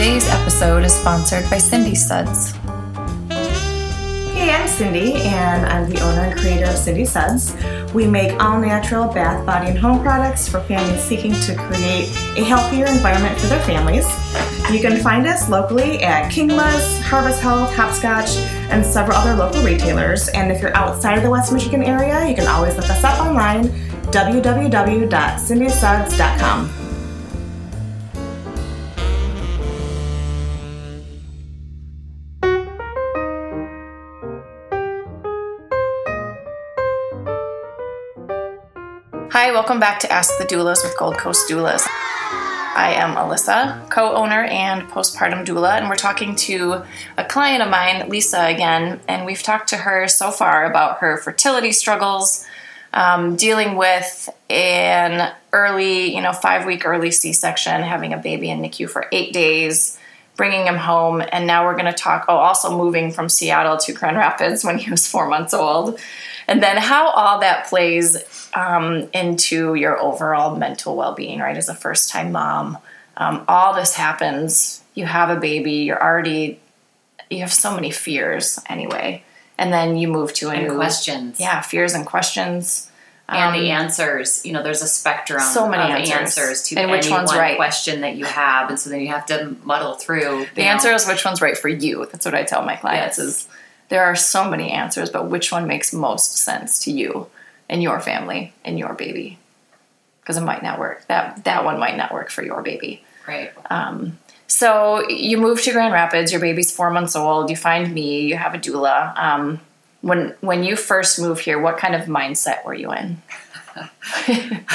Today's episode is sponsored by Cindy Suds. Hey, I'm Cindy, and I'm the owner and creator of Cindy Suds. We make all natural bath, body, and home products for families seeking to create a healthier environment for their families. You can find us locally at Kingma's, Harvest Health, Hopscotch, and several other local retailers. And if you're outside of the West Michigan area, you can always look us up online www.cindysuds.com. welcome back to Ask the Doulas with Gold Coast Doulas. I am Alyssa, co owner and postpartum doula, and we're talking to a client of mine, Lisa, again. And we've talked to her so far about her fertility struggles, um, dealing with an early, you know, five week early C section, having a baby in NICU for eight days, bringing him home. And now we're going to talk, oh, also moving from Seattle to Grand Rapids when he was four months old. And then how all that plays um, into your overall mental well being, right? As a first time mom, um, all this happens. You have a baby, you're already, you have so many fears anyway. And then you move to a and new questions. Yeah, fears and questions. And Um, the answers, you know, there's a spectrum So many of answers. answers, to And which any one's one right? question that you have, and so then you have to muddle through. The answer is which one's right for you. That's what I tell my clients Yes. is there are so many answers, but which one makes most sense to you and your family and your baby? Because it might not work. That that one might not work for your baby. right. So you move to Grand Rapids. Your baby's four months old. You find me. You have a doula. Um, when when you first moved here, what kind of mindset were you in?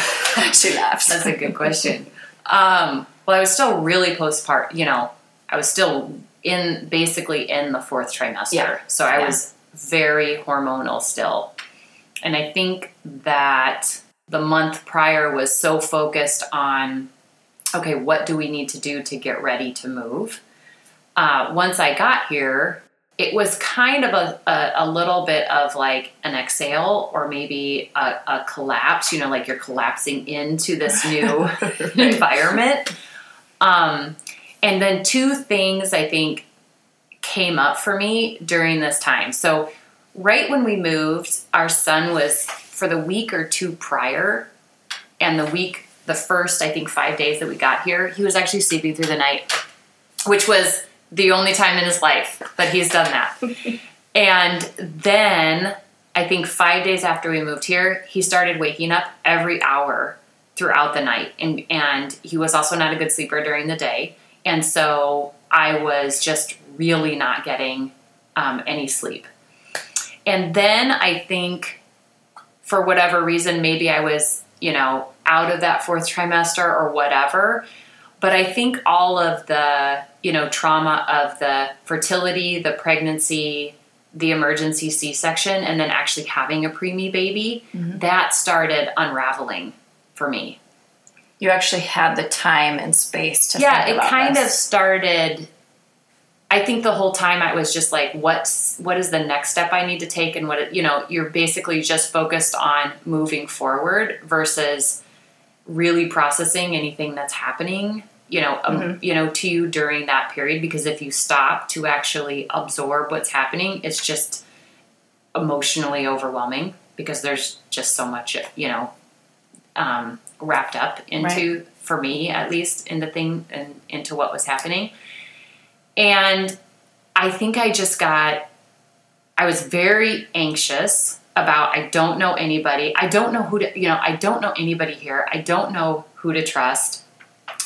she laughs. That's a good question. Um, well, I was still really postpart. You know, I was still in basically in the fourth trimester, Yeah. so I Yeah. was very hormonal still, and I think that the month prior was so focused on, okay, what do we need to do to get ready to move? Uh, once I got here, it was kind of a, a, a little bit of like an exhale or maybe a, a collapse, you know, like you're collapsing into this new environment. Um, and then two things I think came up for me during this time. So, right when we moved, our son was for the week or two prior, and the week, the first, I think, five days that we got here, he was actually sleeping through the night, which was the only time in his life that he's done that. and then I think five days after we moved here, he started waking up every hour throughout the night. And, and he was also not a good sleeper during the day. And so I was just really not getting um, any sleep. And then I think for whatever reason, maybe I was, you know, out of that fourth trimester or whatever. But I think all of the, you know, trauma of the fertility, the pregnancy, the emergency C section, and then actually having a preemie baby, that started unraveling for me. You actually had the time and space to yeah, it kind this. of started. I think the whole time I was just like, what's what is the next step I need to take, and what you know, you're basically just focused on moving forward versus really processing anything that's happening. You know, um, Mm-hmm. you know, to you during that period, because if you stop to actually absorb what's happening, it's just emotionally overwhelming because there's just so much, you know, um, wrapped up into for me at least in the thing and into what was happening. And i think i just got i was very anxious about i don't know anybody. I don't know who to you know i don't know anybody here. I don't know who to trust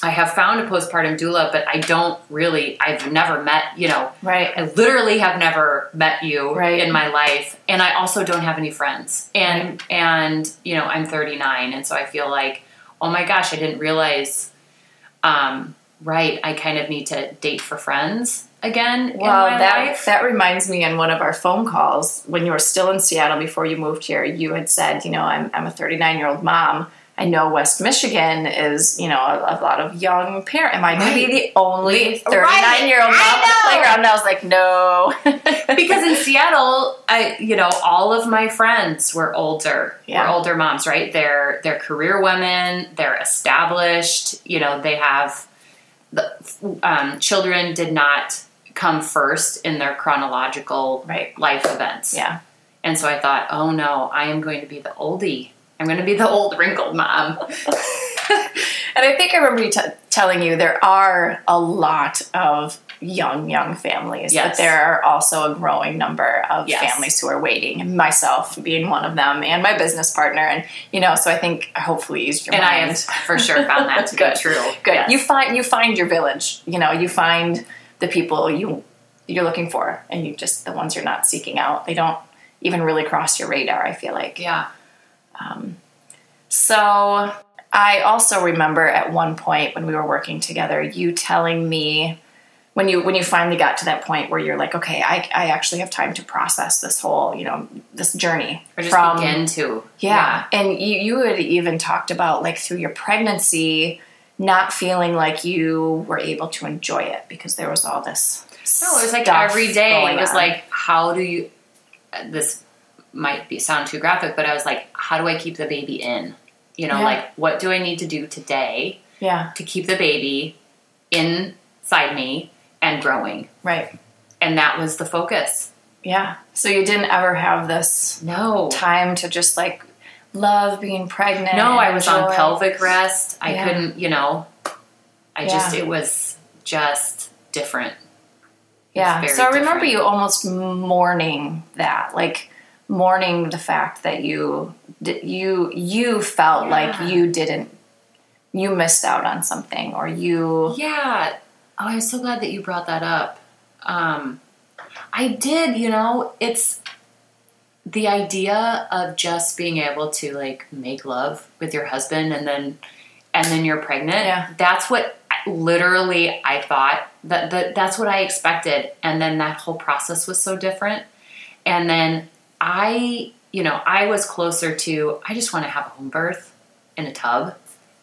i have found a postpartum doula but i don't really i've never met you know right. I literally have never met you Right. in my life, and I also don't have any friends. And and you know, I'm 39, and so I feel like, oh my gosh, I didn't realize. Um, right, I kind of need to date for friends again Well, that life. that reminds me in one of our phone calls when you were still in Seattle before you moved here. You had said, you know, I'm I'm a 39 year old mom. I know West Michigan is, you know, a, a lot of young parents. Am I going to be the only 39 year old mom on the playground? And I was like, no. because in Seattle, I you know all of my friends were older, Yeah. were older moms, right? They're they're career women, they're established, you know, they have the um, children did not come first in their chronological Right. life events. Yeah. And so I thought, oh no, I am going to be the oldie. I'm going to be the old wrinkled mom. And I think I remember you t- telling you there are a lot of young, young families, Yes. but there are also a growing number of Yes. families who are waiting, and myself being one of them, and my business partner. And, you know, so I think hopefully eased your And I have for sure found that to Good. be true. Good. Yes. You find you find your village. You know, you find the people you you're looking for, and you just the ones you're not seeking out. They don't even really cross your radar. I feel like. yeah. So I also remember at one point when we were working together, you telling me when you when you finally got to that point where you're like, okay, I, I actually have time to process this whole you know this journey just begin to. yeah. And you, you had even talked about like through your pregnancy, not feeling like you were able to enjoy it because there was all this. No, it was like every day. It was on. like, how do you? uh, This might be sound too graphic, but I was like, how do I keep the baby in? You know, Yeah. like what do I need to do today yeah, to keep the baby inside me and growing? right, And that was the focus. yeah. So you didn't ever have this No, time to just like love being pregnant. no, I was on pelvic rest. I Yeah. couldn't, you know. I just it was just different. Yeah. So I remember different. you almost mourning that, like mourning the fact that you you you felt like you didn't you missed out on something or you Yeah. Oh, I'm so glad that you brought that up. Um, I did, you know, it's the idea of just being able to like make love with your husband and then and then you're pregnant. Yeah. That's what literally I thought that, that that's what I expected and then that whole process was so different. And then I, you know, I was closer to I just want to have a home birth in a tub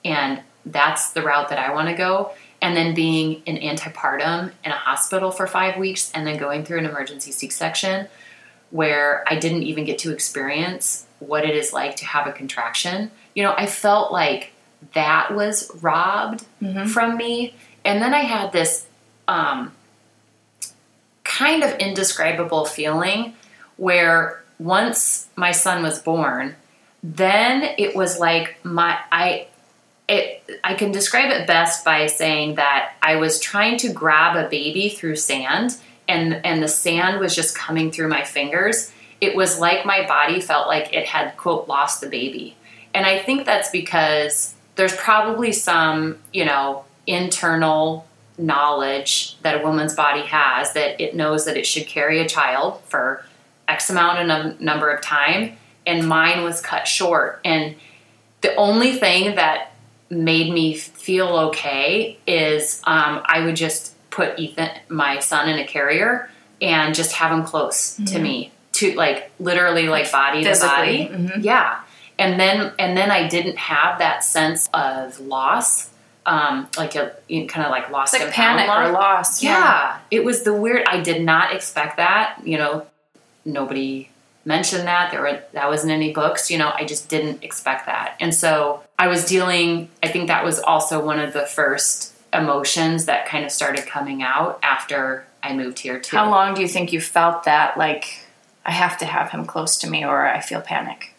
and that's the route that I want to go. And then being an antepartum in a hospital for five weeks and then going through an emergency C section where I didn't even get to experience what it is like to have a contraction. You know, I felt like that was robbed from me. And then I had this um, kind of indescribable feeling where once my son was born, then it was like my I it I can describe it best by saying that I was trying to grab a baby through sand and and the sand was just coming through my fingers. It was like my body felt like it had quote lost the baby. And I think that's because there's probably some, you know, internal knowledge that a woman's body has that it knows that it should carry a child for X amount of num- number of time, and mine was cut short. And the only thing that made me feel okay is um, I would just put Ethan, my son, in a carrier and just have him close to me, to like literally like body to Physically. body. Yeah, and then and then I didn't have that sense of loss, um, like a kind of like lost like and panic loss. or loss. Yeah, it was the weird. I did not expect that. You know, nobody mentioned that. There were that wasn't any books. You know, I just didn't expect that, and so I was dealing. I think that was also one of the first emotions that kind of started coming out after I moved here too. How long do you think you felt that like I have to have him close to me or I feel panic?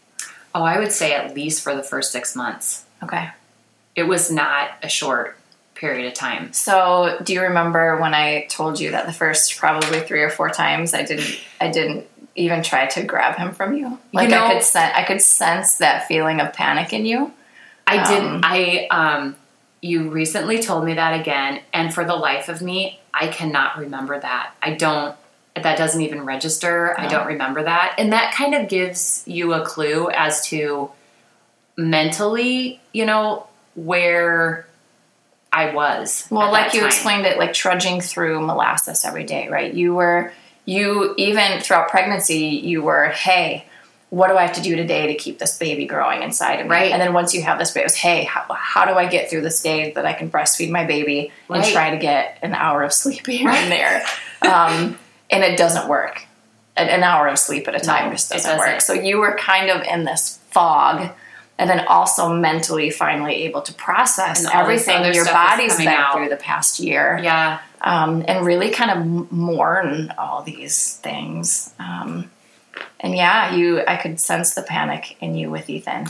Oh, I would say at least for the first six months. Okay. It was not a short period of time. So, do you remember when I told you that the first probably three or four times I didn't I didn't even try to grab him from you? Like know- I could sen- I could sense that feeling of panic in you. I Um, didn't. I um, you recently told me that again, and for the life of me, I cannot remember that. I don't. That doesn't even register. I don't remember that, and that kind of gives you a clue as to mentally, you know, where I was. Well, like you time. explained it, like trudging through molasses every day, right? You were, you even throughout pregnancy, you were, hey, what do I have to do today to keep this baby growing inside of me? Right. And then once you have this baby, it was, hey, how, how do I get through this day that I can breastfeed my baby and try to get an hour of sleep here and there? Um, and it doesn't work. An, an hour of sleep at a time No, just doesn't, work. doesn't. So you were kind of in this fog and then also mentally finally able to process And everything your body's been out. through the past year Yeah. um, and really kind of mourn all these things. Um, and yeah, you, I could sense the panic in you with Ethan.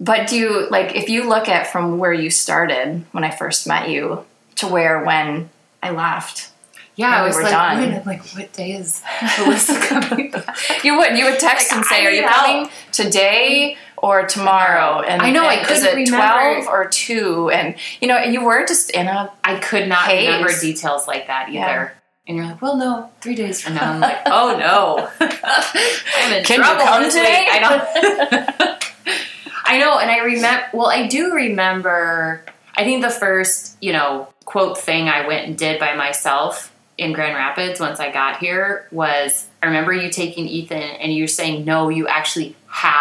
But do you like if you look at from where you started when I first met you to where when I left? Yeah, I we was were like, done. wait, like, what day is Alyssa coming back? You would you would text Like, and say, "Are you coming help." today or tomorrow?" And I know, I and is couldn't it remember. twelve or two? And you know, you were just in a I could not Haze. remember details like that either. Yeah. And you're like, well, no, three days from now. I'm like, oh no, I'm in Can you come today? I know. I know, and I remember. Well, I do remember. I think the first, you know, quote thing I went and did by myself in Grand Rapids once I got here was I remember you taking Ethan and you saying, no, you actually have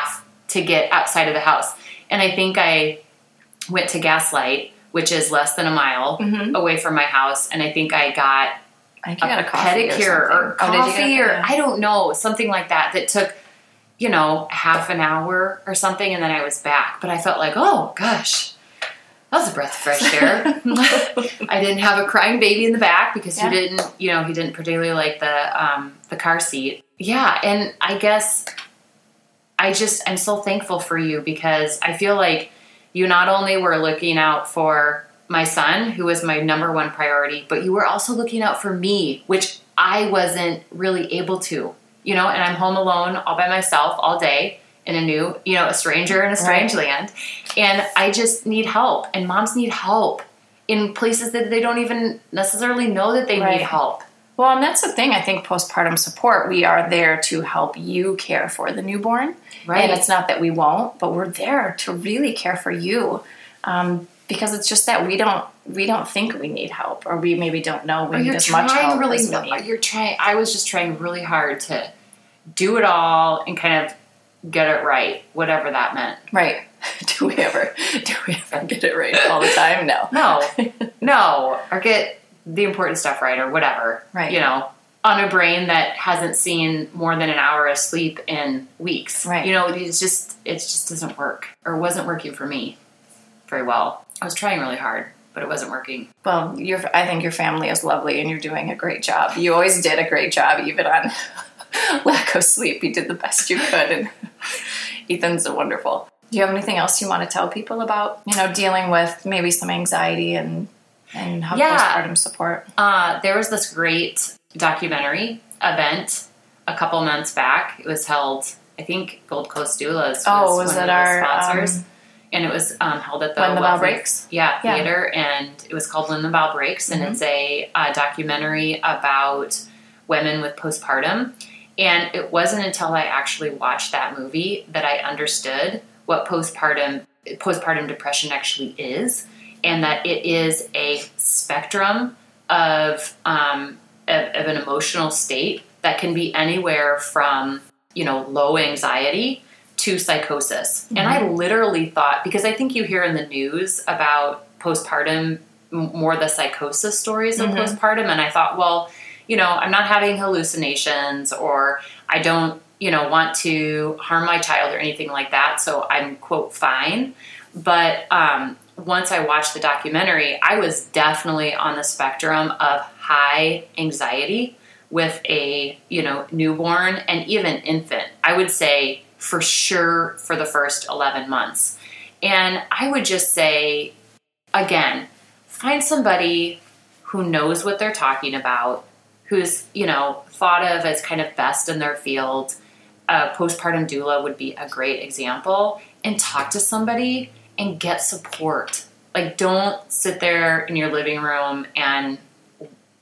to get outside of the house. And I think I went to Gaslight, which is less than a mile Mhm. away from my house, and I think I got I think a got a coffee pedicure or, or, something. Oh, coffee or? I don't know something like that that took you know half an hour or something, and then I was back. But I felt like, oh gosh, that was a breath of fresh air. I didn't have a crying baby in the back because Yeah. he didn't, you know, he didn't particularly like the um, the car seat. Yeah, and I guess I just I'm so thankful for you because I feel like you not only were looking out for my son, who was my number one priority, but you were also looking out for me, which I wasn't really able to. You know, and I'm home alone all by myself all day in a new, you know, a stranger in a strange land. And I just need help. And moms need help in places that they don't even necessarily know that they Right. need help. Well, and that's the thing. I think postpartum support, we are there to help you care for the newborn. Right. And it's not that we won't, but we're there to really care for you. Um, because it's just that we don't we don't think we need help, or we maybe don't know we Or need as much help really as we need. you're trying I was just trying really hard to do it all and kind of get it right, whatever that meant. Right? Do we ever do we ever get it right all the time? No. No, no, or get the important stuff right, or whatever. Right. You know, on a brain that hasn't seen more than an hour of sleep in weeks. Right. You know, it's just it just doesn't work, or wasn't working for me very well. I was trying really hard, but it wasn't working. Well, your I think your family is lovely, and you're doing a great job. You always did a great job, even on lack of sleep. You did the best you could, and Ethan's wonderful. Do you have anything else you want to tell people about? You know, dealing with maybe some anxiety and and how Yeah. postpartum support. Uh, there was this great documentary event a couple months back. It was held, I think, Gold Coast Doulas was, Oh, was one it of our, sponsors, um, and it was um, held at the When the Bough Breaks? yeah, Yeah. theater, and it was called When the Bough Breaks, and Mhm. it's a, uh documentary about women with postpartum. And it wasn't until I actually watched that movie that I understood what postpartum postpartum depression actually is, and that it is a spectrum of um, of, of an emotional state that can be anywhere from you know low anxiety to psychosis. And I literally thought because I think you hear in the news about postpartum m- more the psychosis stories of Mhm. postpartum, and I thought, well, you know, I'm not having hallucinations or I don't, you know, want to harm my child or anything like that, so I'm quote fine. But um, once I watched the documentary, I was definitely on the spectrum of high anxiety with a you know newborn and even infant. I would say for sure for the first 11 months. And I would just say again, find somebody who knows what they're talking about, who's, you know, thought of as kind of best in their field. A postpartum doula would be a great example and talk to somebody and get support. Like don't sit there in your living room and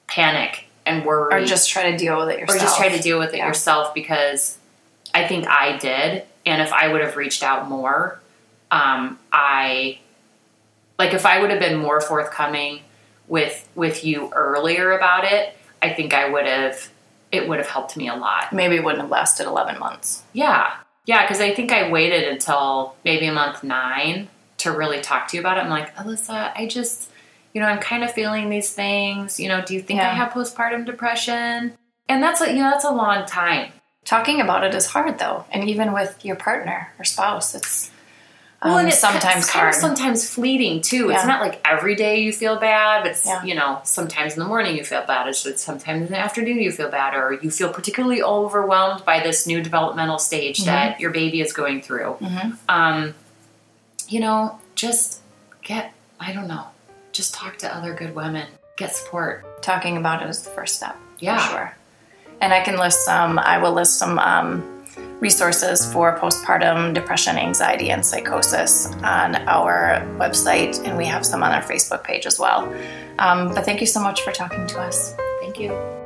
panic and worry Or just try to deal with it yourself. or just try to deal with it Yeah. yourself because I think I did, and if I would have reached out more, um, I like if I would have been more forthcoming with with you earlier about it, I think I would have it would have helped me a lot. Maybe it wouldn't have lasted 11 months. Yeah, yeah, because I think I waited until maybe a month nine to really talk to you about it. I'm like, Alyssa, I just, you know, I'm kind of feeling these things. You know, do you think I have postpartum depression? And that's a you know that's a long time. Talking about it is hard though, and even with your partner or spouse, it's um, Well, and it's sometimes kind hard. of sometimes fleeting too. It's not like every day you feel bad. It's Yeah. you know sometimes in the morning you feel bad. It's it's sometimes in the afternoon you feel bad, or you feel particularly overwhelmed by this new developmental stage Mm-hmm. that your baby is going through. Um, you know, just get I don't know, just talk to other good women, get support. Talking about it is the first step. Yeah. For sure. And I can list some, I will list some um, resources for postpartum depression, anxiety, and psychosis on our website, and we have some on our Facebook page as well. Um, but thank you so much for talking to us. Thank you.